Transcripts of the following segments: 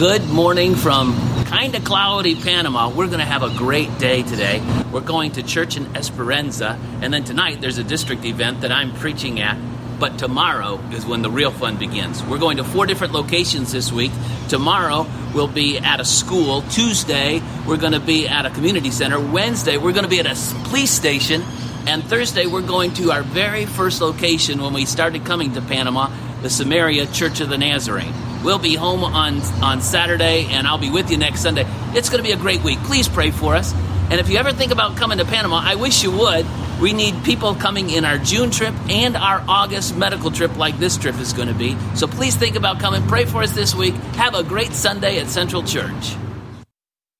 good morning from kind of cloudy Panama. We're going to have a great day today. We're going to church in Esperanza, and then tonight there's a district event that I'm preaching at. But tomorrow is when the real fun begins. We're going to four different locations this week. Tomorrow we'll be at a school. Tuesday we're going to be at a community center. Wednesday we're going to be at a police station. And Thursday we're going to our very first location when we started coming to Panama, the Samaria Church of the Nazarene. We'll be home on, on Saturday, and I'll be with you next Sunday. It's going to be a great week. Please pray for us. And if you ever think about coming to Panama, I wish you would. We need people coming in our June trip and our August medical trip, like this trip is going to be. So please think about coming. Pray for us this week. Have a great Sunday at Central Church.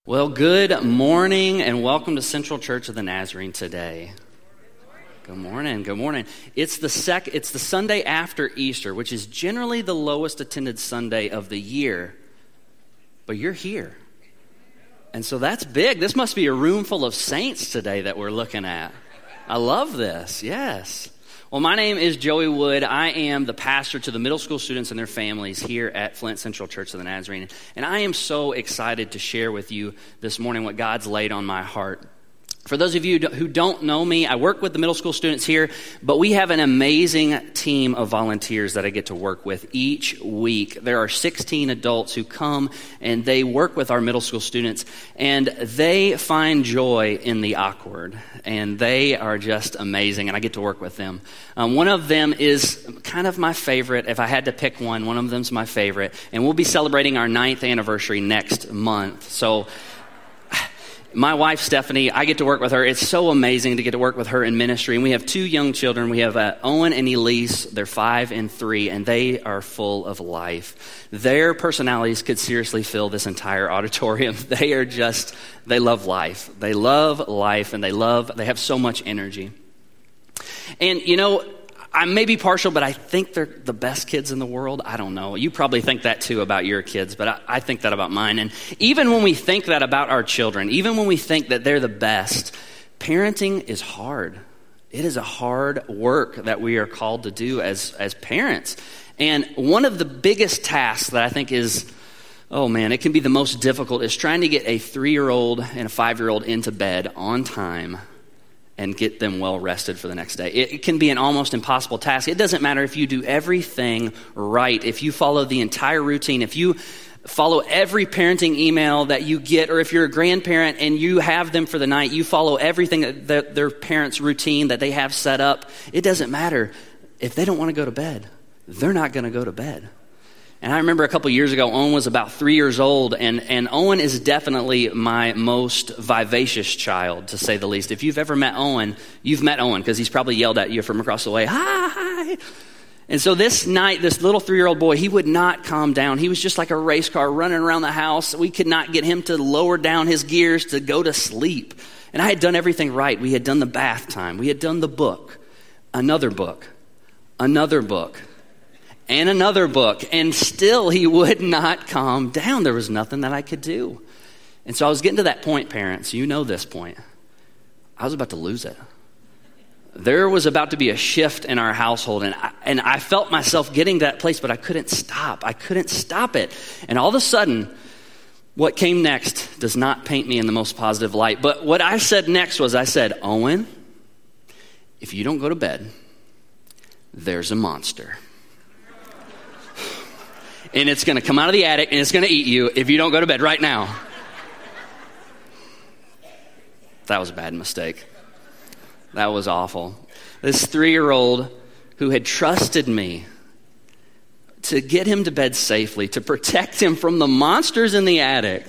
Well, good morning and welcome to Central Church of the Nazarene today. Good morning. Good morning. It's the sec it's the Sunday after Easter, which is generally the lowest attended Sunday of the year. But you're here. And so that's big. This must be a room full of saints today that we're looking at. I love this. Yes. Well, my name is Joey Wood. I am the pastor to the middle school students and their families here at Flint Central Church of the Nazarene. And I am so excited to share with you this morning what God's laid on my heart. For those of you who don't know me, I work with the middle school students here, but we have an amazing team of volunteers that I get to work with each week. There are 16 adults who come and they work with our middle school students, and they find joy in the awkward, and they are just amazing, and I get to work with them. Um, one of them is kind of my favorite. If I had to pick one, one of them's my favorite, and we'll be celebrating our ninth anniversary next month. So, my wife stephanie i get to work with her. It's so amazing to get to work with her in ministry. And we have two young children. We have uh, owen and elise. They're five and three and they are full of life. Their personalities could seriously fill this entire auditorium. They are just they love life. They love life and they love they have so much energy. And you know I may be partial, but I think they're the best kids in the world. I don't know. You probably think that too about your kids, but I, I, think that about mine. And even when we think that about our children, even when we think that they're the best, parenting is hard. It is a hard work that we are called to do as, as parents. And one of the biggest tasks that I think is, oh man, it can be the most difficult is trying to get a three year old and a five year old into bed on time and get them well rested for the next day. It, can be an almost impossible task. It doesn't matter if you do everything right, if you follow the entire routine, if you follow every parenting email that you get, or if you're a grandparent and you have them for the night, you follow everything that their parents' routine that they have set up. It doesn't matter. If they don't want to go to bed, they're not going to go to bed. And I remember a couple years ago, Owen was about three years old, and, and Owen is definitely my most vivacious child, to say the least. If you've ever met Owen, you've met Owen because he's probably yelled at you from across the way, Hi! And so this night, this little three year old boy, he would not calm down. He was just like a race car running around the house. We could not get him to lower down his gears to go to sleep. And I had done everything right. We had done the bath time, we had done the book, another book, another book and another book, and still he would not calm down. There was nothing that I could do. And so I was getting to that point, parents. You know this point. I was about to lose it. There was about to be a shift in our household, and I, and I felt myself getting to that place, but I couldn't stop. I couldn't stop it. And all of a sudden, what came next does not paint me in the most positive light. But what I said next was I said, Owen, if you don't go to bed, there's a monster and it's going to come out of the attic and it's going to eat you if you don't go to bed right now. That was a bad mistake. That was awful. This three year old who had trusted me to get him to bed safely, to protect him from the monsters in the attic,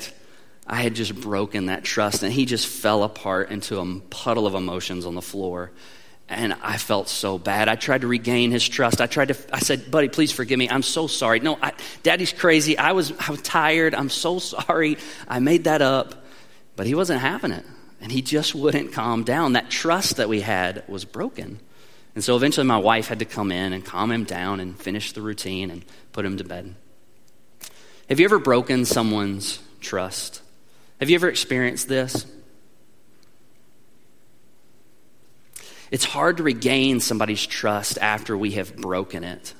I had just broken that trust and he just fell apart into a puddle of emotions on the floor and I felt so bad. I tried to regain his trust. I tried to, I said, buddy, please forgive me. I'm so sorry. No, I, daddy's crazy. I was, I was tired. I'm so sorry. I made that up. But he wasn't having it. And he just wouldn't calm down. That trust that we had was broken. And so eventually my wife had to come in and calm him down and finish the routine and put him to bed. Have you ever broken someone's trust? Have you ever experienced this? It's hard to regain somebody's trust after we have broken it.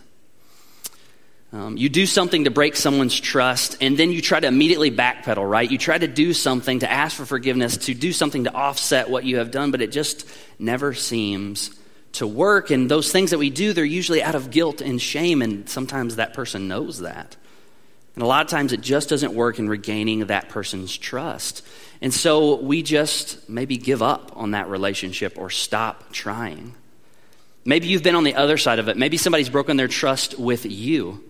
Um, you do something to break someone's trust, and then you try to immediately backpedal, right? You try to do something to ask for forgiveness, to do something to offset what you have done, but it just never seems to work. And those things that we do, they're usually out of guilt and shame, and sometimes that person knows that. And a lot of times it just doesn't work in regaining that person's trust. And so we just maybe give up on that relationship or stop trying. Maybe you've been on the other side of it. Maybe somebody's broken their trust with you.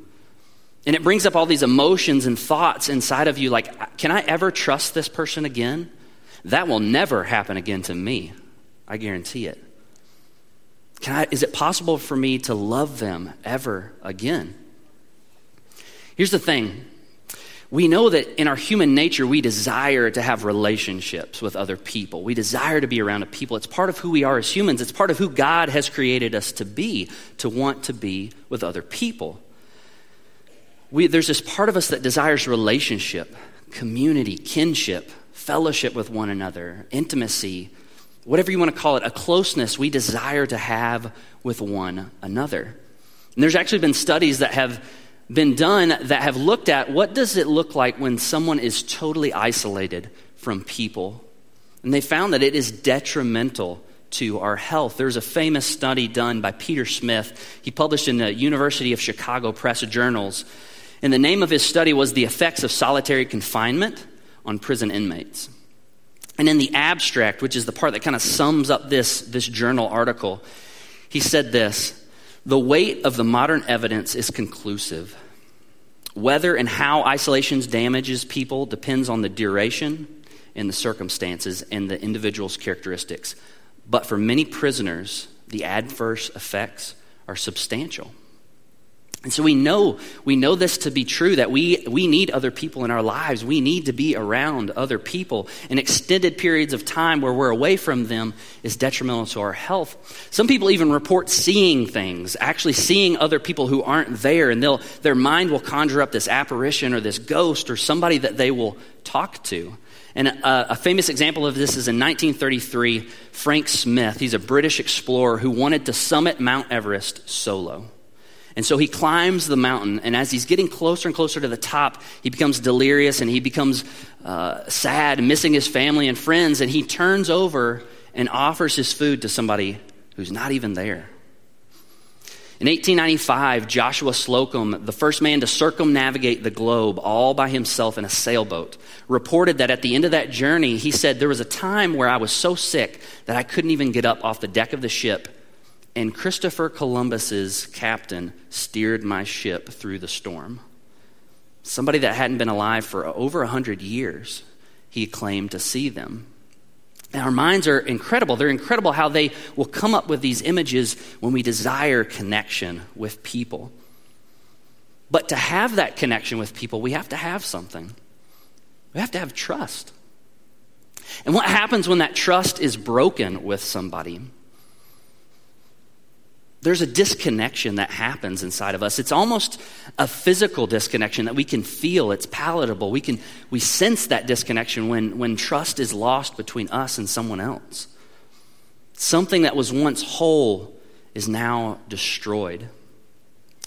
And it brings up all these emotions and thoughts inside of you like, can I ever trust this person again? That will never happen again to me. I guarantee it. Can I, is it possible for me to love them ever again? Here's the thing we know that in our human nature, we desire to have relationships with other people. We desire to be around people. It's part of who we are as humans. It's part of who God has created us to be, to want to be with other people. We, there's this part of us that desires relationship, community, kinship, fellowship with one another, intimacy, whatever you want to call it, a closeness we desire to have with one another. And there's actually been studies that have been done that have looked at what does it look like when someone is totally isolated from people. And they found that it is detrimental to our health. There's a famous study done by Peter Smith. He published in the University of Chicago Press Journals. And the name of his study was The Effects of Solitary Confinement on Prison Inmates. And in the abstract, which is the part that kind of sums up this, this journal article, he said this The weight of the modern evidence is conclusive. Whether and how isolation damages people depends on the duration and the circumstances and the individual's characteristics. But for many prisoners, the adverse effects are substantial. And so we know, we know this to be true that we, we need other people in our lives. We need to be around other people. And extended periods of time where we're away from them is detrimental to our health. Some people even report seeing things, actually seeing other people who aren't there, and they'll, their mind will conjure up this apparition or this ghost or somebody that they will talk to. And a, a, famous example of this is in 1933, Frank Smith. He's a British explorer who wanted to summit Mount Everest solo. And so he climbs the mountain, and as he's getting closer and closer to the top, he becomes delirious and he becomes uh, sad, missing his family and friends, and he turns over and offers his food to somebody who's not even there. In 1895, Joshua Slocum, the first man to circumnavigate the globe all by himself in a sailboat, reported that at the end of that journey, he said, There was a time where I was so sick that I couldn't even get up off the deck of the ship and Christopher Columbus's captain steered my ship through the storm. Somebody that hadn't been alive for over a hundred years, he claimed to see them. Our minds are incredible. They're incredible how they will come up with these images when we desire connection with people. But to have that connection with people, we have to have something. We have to have trust. And what happens when that trust is broken with somebody? There's a disconnection that happens inside of us. It's almost a physical disconnection that we can feel. It's palatable. We can we sense that disconnection when, when trust is lost between us and someone else. Something that was once whole is now destroyed.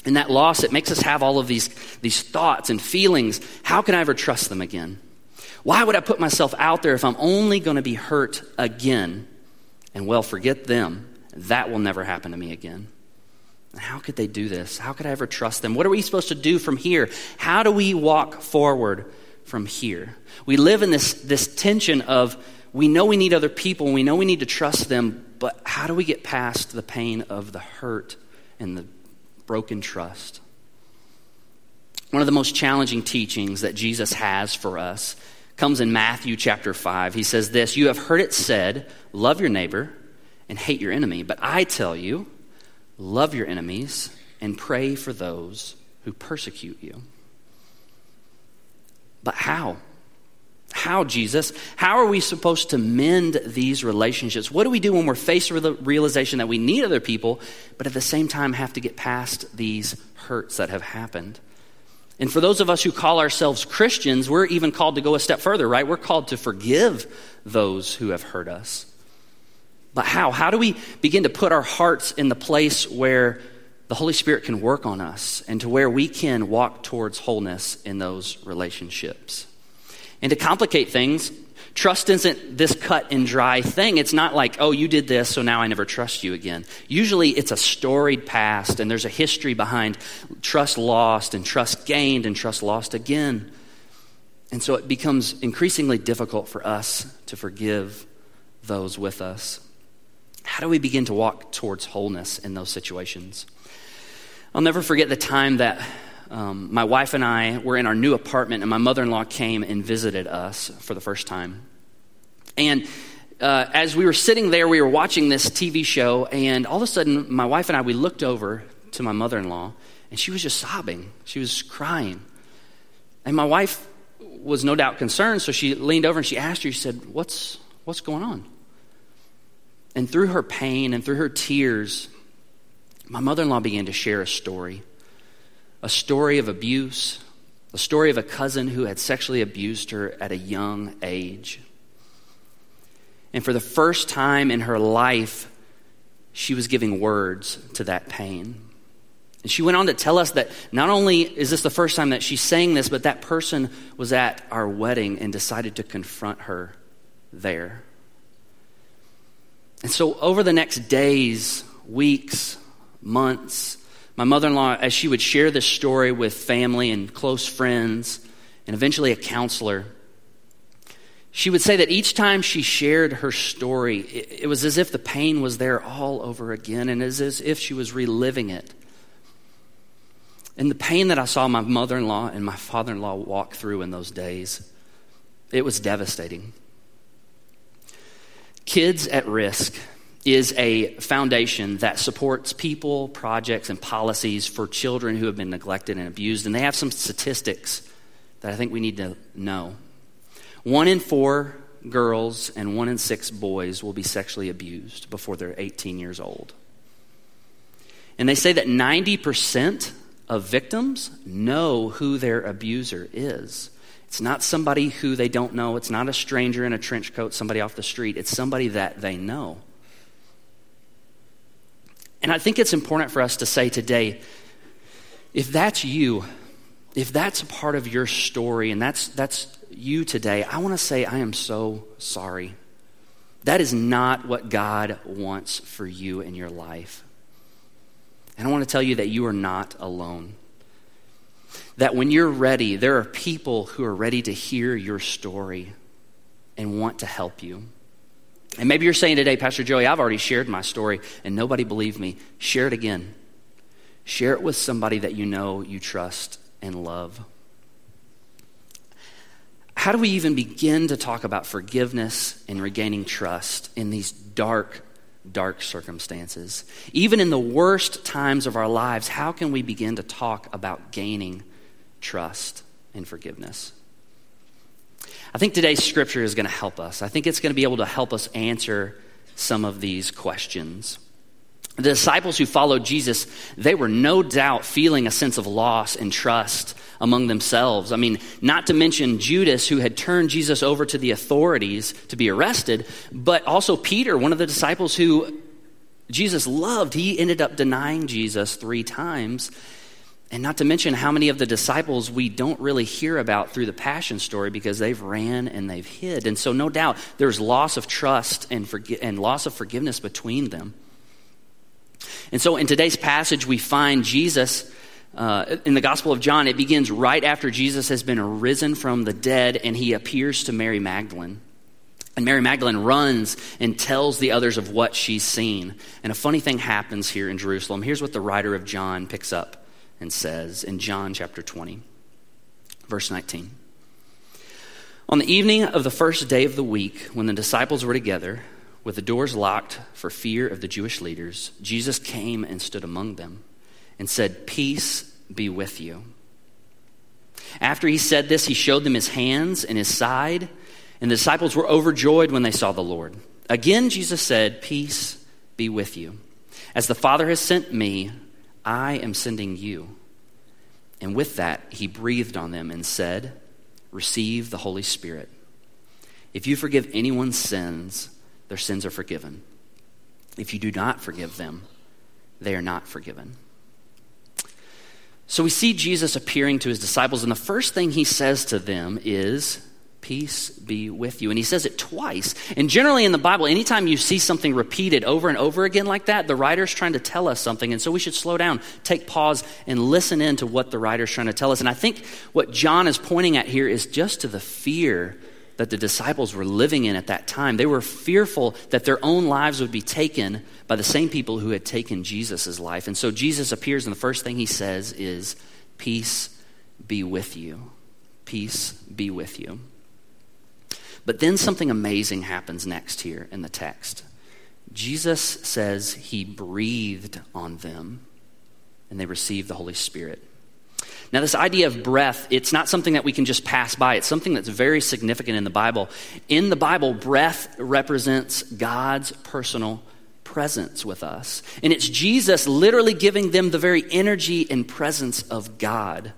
And that loss, it makes us have all of these, these thoughts and feelings. How can I ever trust them again? Why would I put myself out there if I'm only going to be hurt again? And well, forget them. That will never happen to me again. How could they do this? How could I ever trust them? What are we supposed to do from here? How do we walk forward from here? We live in this, this tension of we know we need other people, we know we need to trust them, but how do we get past the pain of the hurt and the broken trust? One of the most challenging teachings that Jesus has for us comes in Matthew chapter 5. He says this You have heard it said, love your neighbor and hate your enemy. But I tell you, love your enemies and pray for those who persecute you. But how? How, Jesus? How are we supposed to mend these relationships? What do we do when we're faced with the realization that we need other people, but at the same time have to get past these hurts that have happened? And for those of us who call ourselves Christians, we're even called to go a step further, right? We're called to forgive those who have hurt us. But how? How do we begin to put our hearts in the place where the Holy Spirit can work on us and to where we can walk towards wholeness in those relationships. And to complicate things, trust isn't this cut and dry thing. It's not like, oh, you did this, so now I never trust you again. Usually it's a storied past, and there's a history behind trust lost and trust gained and trust lost again. And so it becomes increasingly difficult for us to forgive those with us. How do we begin to walk towards wholeness in those situations? I'll never forget the time that um, my wife and I were in our new apartment, and my mother in law came and visited us for the first time. And uh, as we were sitting there, we were watching this TV show, and all of a sudden, my wife and I, we looked over to my mother in law, and she was just sobbing. She was crying. And my wife was no doubt concerned, so she leaned over and she asked her, she said, What's, what's going on? And through her pain and through her tears, my mother in law began to share a story a story of abuse, a story of a cousin who had sexually abused her at a young age. And for the first time in her life, she was giving words to that pain. And she went on to tell us that not only is this the first time that she's saying this, but that person was at our wedding and decided to confront her there. And so, over the next days, weeks, months, my mother in law, as she would share this story with family and close friends, and eventually a counselor, she would say that each time she shared her story, it, it was as if the pain was there all over again, and as if she was reliving it. And the pain that I saw my mother in law and my father in law walk through in those days, it was devastating. Kids at Risk is a foundation that supports people, projects, and policies for children who have been neglected and abused. And they have some statistics that I think we need to know. One in four girls and one in six boys will be sexually abused before they're 18 years old. And they say that 90% of victims know who their abuser is. It's not somebody who they don't know. It's not a stranger in a trench coat, somebody off the street. It's somebody that they know. And I think it's important for us to say today if that's you, if that's a part of your story and that's, that's you today, I want to say I am so sorry. That is not what God wants for you in your life. And I want to tell you that you are not alone that when you're ready, there are people who are ready to hear your story and want to help you. And maybe you're saying today, Pastor Joey, I've already shared my story and nobody believed me. Share it again. Share it with somebody that you know, you trust, and love. How do we even begin to talk about forgiveness and regaining trust in these dark, dark circumstances? Even in the worst times of our lives, how can we begin to talk about gaining trust, and forgiveness. I think today's scripture is going to help us. I think it's going to be able to help us answer some of these questions. The disciples who followed Jesus, they were no doubt feeling a sense of loss and trust among themselves. I mean, not to mention Judas, who had turned Jesus over to the authorities to be arrested, but also Peter, one of the disciples who Jesus loved. He ended up denying Jesus three times. And not to mention how many of the disciples we don't really hear about through the passion story because they've ran and they've hid. And so, no doubt, there's loss of trust and, and loss of forgiveness between them. And so, in today's passage, we find Jesus. Uh, in the Gospel of John, it begins right after Jesus has been risen from the dead and he appears to Mary Magdalene. And Mary Magdalene runs and tells the others of what she's seen. And a funny thing happens here in Jerusalem. Here's what the writer of John picks up and says in John chapter 20, verse 19. On the evening of the first day of the week, when the disciples were together, with the doors locked for fear of the Jewish leaders, Jesus came and stood among them and said, Peace be with you. After he said this, he showed them his hands and his side, and the disciples were overjoyed when they saw the Lord. Again, Jesus said, Peace be with you. As the Father has sent me, I am sending you. And with that, he breathed on them and said, Receive the Holy Spirit. If you forgive anyone's sins, their sins are forgiven. If you do not forgive them, they are not forgiven. So we see Jesus appearing to his disciples, and the first thing he says to them is, Peace be with you. And he says it twice. And generally in the Bible, anytime you see something repeated over and over again like that, the writer's trying to tell us something. And so we should slow down, take pause, and listen in to what the writer's trying to tell us. And I think what John is pointing at here is just to the fear that the disciples were living in at that time. They were fearful that their own lives would be taken by the same people who had taken Jesus' life. And so Jesus appears, and the first thing he says is, Peace be with you. Peace be with you. But then something amazing happens next here in the text. Jesus says he breathed on them, and they received the Holy Spirit. Now, this idea of breath, it's not something that we can just pass by. It's something that's very significant in the Bible. In the Bible, breath represents God's personal presence with us. And it's Jesus literally giving them the very energy and presence of God.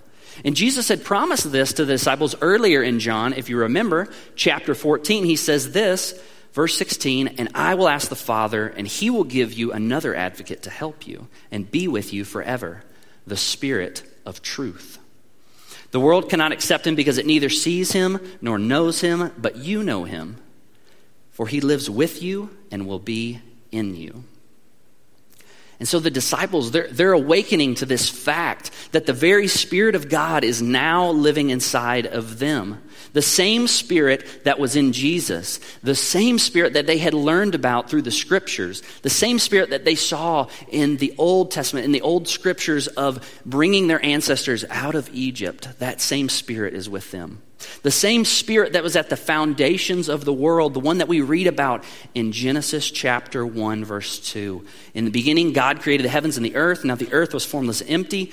And Jesus had promised this to the disciples earlier in John. If you remember, chapter 14, he says this, verse 16, and I will ask the Father, and he will give you another advocate to help you and be with you forever, the Spirit of truth. The world cannot accept him because it neither sees him nor knows him, but you know him, for he lives with you and will be in you. And so the disciples, they're, they're awakening to this fact that the very Spirit of God is now living inside of them. The same Spirit that was in Jesus, the same Spirit that they had learned about through the Scriptures, the same Spirit that they saw in the Old Testament, in the Old Scriptures of bringing their ancestors out of Egypt, that same Spirit is with them. The same spirit that was at the foundations of the world, the one that we read about in Genesis chapter 1, verse 2. In the beginning, God created the heavens and the earth. Now the earth was formless and empty.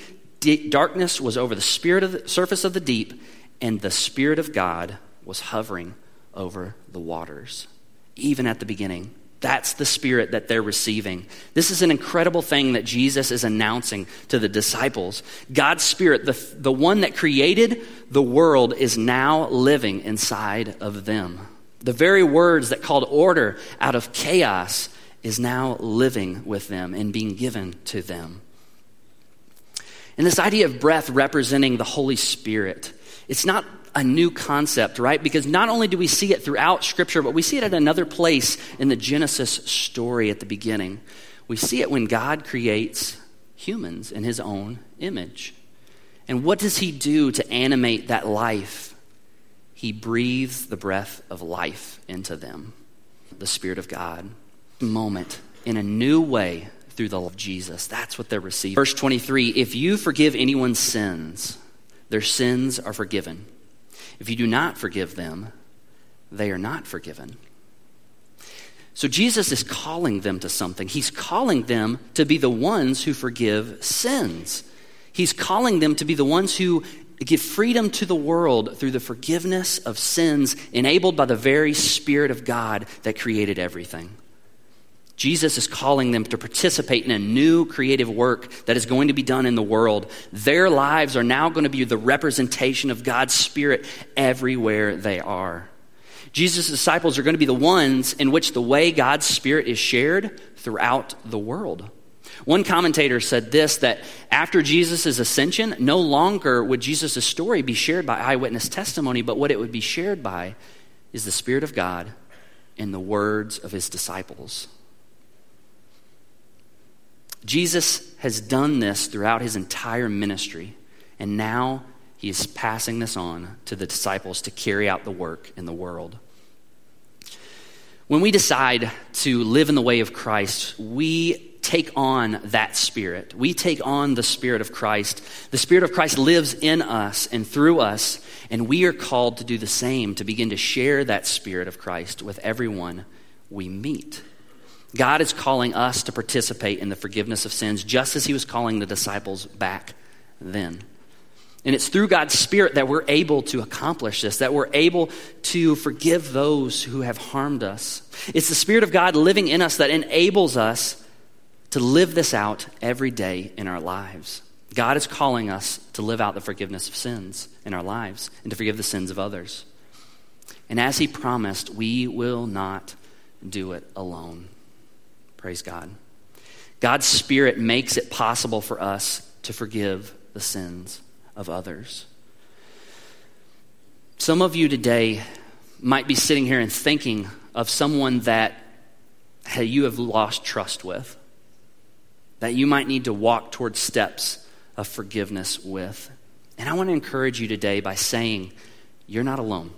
Darkness was over the spirit of the surface of the deep, and the Spirit of God was hovering over the waters. Even at the beginning, that's the spirit that they're receiving. This is an incredible thing that Jesus is announcing to the disciples. God's spirit, the, the one that created the world, is now living inside of them. The very words that called order out of chaos is now living with them and being given to them. And this idea of breath representing the Holy Spirit, it's not a new concept, right? Because not only do we see it throughout Scripture, but we see it at another place in the Genesis story at the beginning. We see it when God creates humans in his own image. And what does he do to animate that life? He breathes the breath of life into them, the Spirit of God. Moment in a new way through the love of Jesus. That's what they're receiving. Verse 23 If you forgive anyone's sins, their sins are forgiven. If you do not forgive them, they are not forgiven. So Jesus is calling them to something. He's calling them to be the ones who forgive sins. He's calling them to be the ones who give freedom to the world through the forgiveness of sins enabled by the very Spirit of God that created everything. Jesus is calling them to participate in a new creative work that is going to be done in the world. Their lives are now going to be the representation of God's Spirit everywhere they are. Jesus' disciples are going to be the ones in which the way God's Spirit is shared throughout the world. One commentator said this that after Jesus' ascension, no longer would Jesus' story be shared by eyewitness testimony, but what it would be shared by is the Spirit of God and the words of his disciples. Jesus has done this throughout his entire ministry, and now he is passing this on to the disciples to carry out the work in the world. When we decide to live in the way of Christ, we take on that spirit. We take on the spirit of Christ. The spirit of Christ lives in us and through us, and we are called to do the same, to begin to share that spirit of Christ with everyone we meet. God is calling us to participate in the forgiveness of sins just as he was calling the disciples back then. And it's through God's Spirit that we're able to accomplish this, that we're able to forgive those who have harmed us. It's the Spirit of God living in us that enables us to live this out every day in our lives. God is calling us to live out the forgiveness of sins in our lives and to forgive the sins of others. And as He promised, we will not do it alone. Praise God. God's Spirit makes it possible for us to forgive the sins of others. Some of you today might be sitting here and thinking of someone that you have lost trust with, that you might need to walk towards steps of forgiveness with. And I want to encourage you today by saying, You're not alone.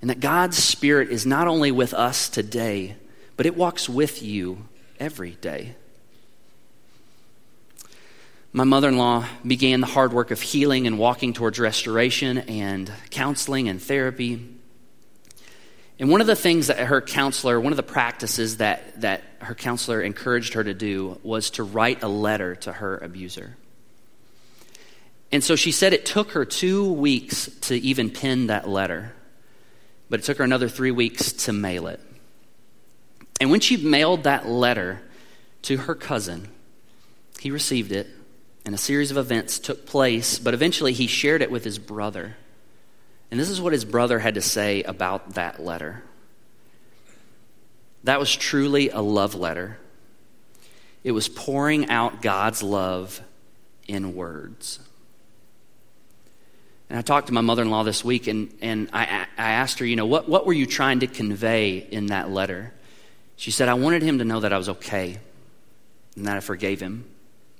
And that God's Spirit is not only with us today, but it walks with you every day. My mother in law began the hard work of healing and walking towards restoration and counseling and therapy. And one of the things that her counselor, one of the practices that, that her counselor encouraged her to do was to write a letter to her abuser. And so she said it took her two weeks to even pen that letter, but it took her another three weeks to mail it. And when she mailed that letter to her cousin, he received it and a series of events took place, but eventually he shared it with his brother. And this is what his brother had to say about that letter. That was truly a love letter. It was pouring out God's love in words. And I talked to my mother in law this week, and, and I, I asked her, you know, what, what were you trying to convey in that letter? She said, I wanted him to know that I was okay and that I forgave him.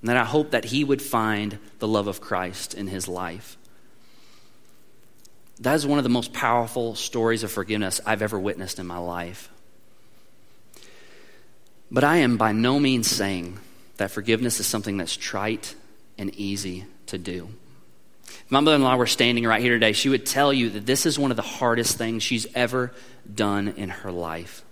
And that I hoped that he would find the love of Christ in his life. That is one of the most powerful stories of forgiveness I've ever witnessed in my life. But I am by no means saying that forgiveness is something that's trite and easy to do. If my mother in law were standing right here today, she would tell you that this is one of the hardest things she's ever done in her life.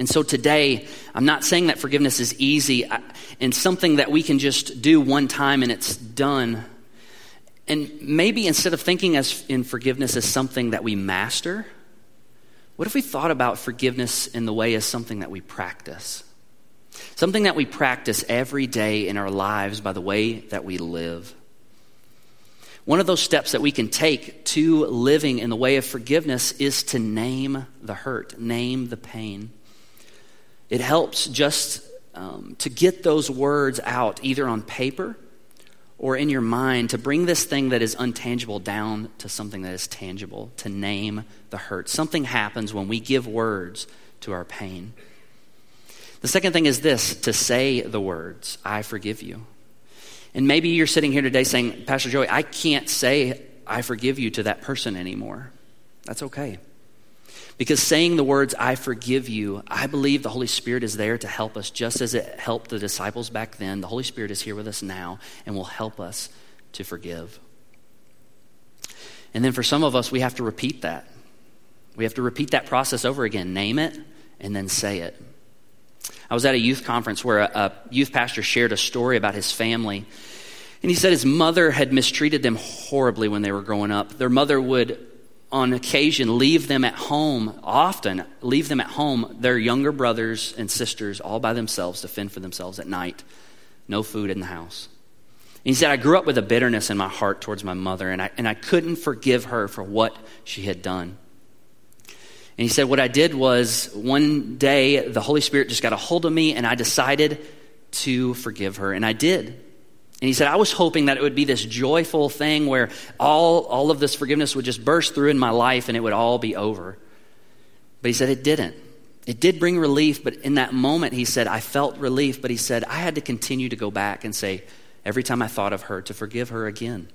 And so today, I'm not saying that forgiveness is easy and something that we can just do one time and it's done. And maybe instead of thinking as in forgiveness as something that we master, what if we thought about forgiveness in the way as something that we practice? Something that we practice every day in our lives by the way that we live. One of those steps that we can take to living in the way of forgiveness is to name the hurt, name the pain. It helps just um, to get those words out, either on paper or in your mind, to bring this thing that is untangible down to something that is tangible, to name the hurt. Something happens when we give words to our pain. The second thing is this to say the words, I forgive you. And maybe you're sitting here today saying, Pastor Joey, I can't say I forgive you to that person anymore. That's okay. Because saying the words, I forgive you, I believe the Holy Spirit is there to help us, just as it helped the disciples back then. The Holy Spirit is here with us now and will help us to forgive. And then for some of us, we have to repeat that. We have to repeat that process over again. Name it and then say it. I was at a youth conference where a, a youth pastor shared a story about his family. And he said his mother had mistreated them horribly when they were growing up. Their mother would on occasion leave them at home, often leave them at home, their younger brothers and sisters all by themselves to fend for themselves at night. No food in the house. And he said, I grew up with a bitterness in my heart towards my mother, and I, and I couldn't forgive her for what she had done. And he said, What I did was one day the Holy Spirit just got a hold of me, and I decided to forgive her, and I did. And he said, I was hoping that it would be this joyful thing where all, all of this forgiveness would just burst through in my life and it would all be over. But he said it didn't. It did bring relief, but in that moment, he said, I felt relief, but he said, I had to continue to go back and say, every time I thought of her, to forgive her again.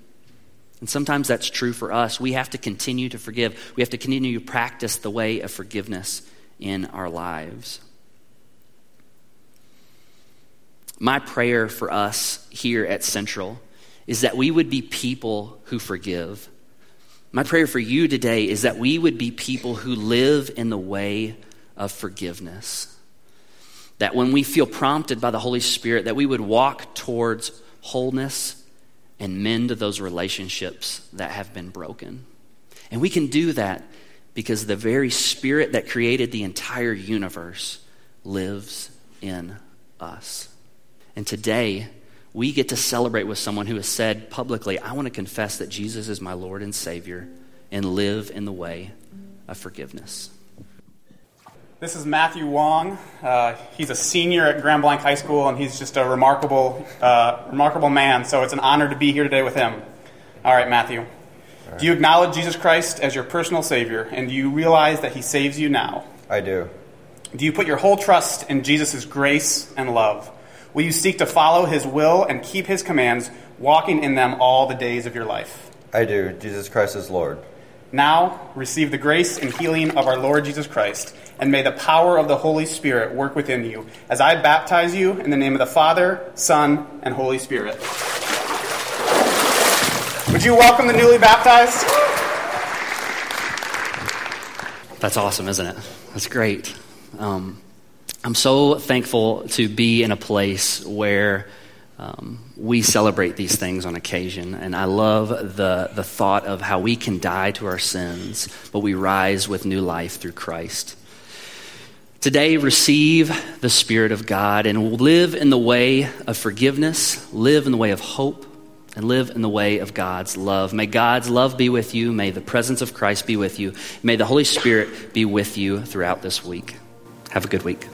And sometimes that's true for us. We have to continue to forgive, we have to continue to practice the way of forgiveness in our lives. My prayer for us here at Central is that we would be people who forgive. My prayer for you today is that we would be people who live in the way of forgiveness. That when we feel prompted by the Holy Spirit, that we would walk towards wholeness and mend those relationships that have been broken. And we can do that because the very Spirit that created the entire universe lives in us. And today, we get to celebrate with someone who has said publicly, I want to confess that Jesus is my Lord and Savior and live in the way of forgiveness. This is Matthew Wong. Uh, he's a senior at Grand Blanc High School, and he's just a remarkable, uh, remarkable man. So it's an honor to be here today with him. All right, Matthew. All right. Do you acknowledge Jesus Christ as your personal Savior, and do you realize that He saves you now? I do. Do you put your whole trust in Jesus' grace and love? Will you seek to follow His will and keep His commands, walking in them all the days of your life? I do. Jesus Christ is Lord. Now, receive the grace and healing of our Lord Jesus Christ and may the power of the Holy Spirit work within you as I baptize you in the name of the Father, Son, and Holy Spirit. Would you welcome the newly baptized? That's awesome, isn't it? That's great. Um, I'm so thankful to be in a place where um, we celebrate these things on occasion, and I love the, the thought of how we can die to our sins, but we rise with new life through Christ. Today, receive the Spirit of God and live in the way of forgiveness, live in the way of hope, and live in the way of God's love. May God's love be with you. May the presence of Christ be with you. May the Holy Spirit be with you throughout this week. Have a good week.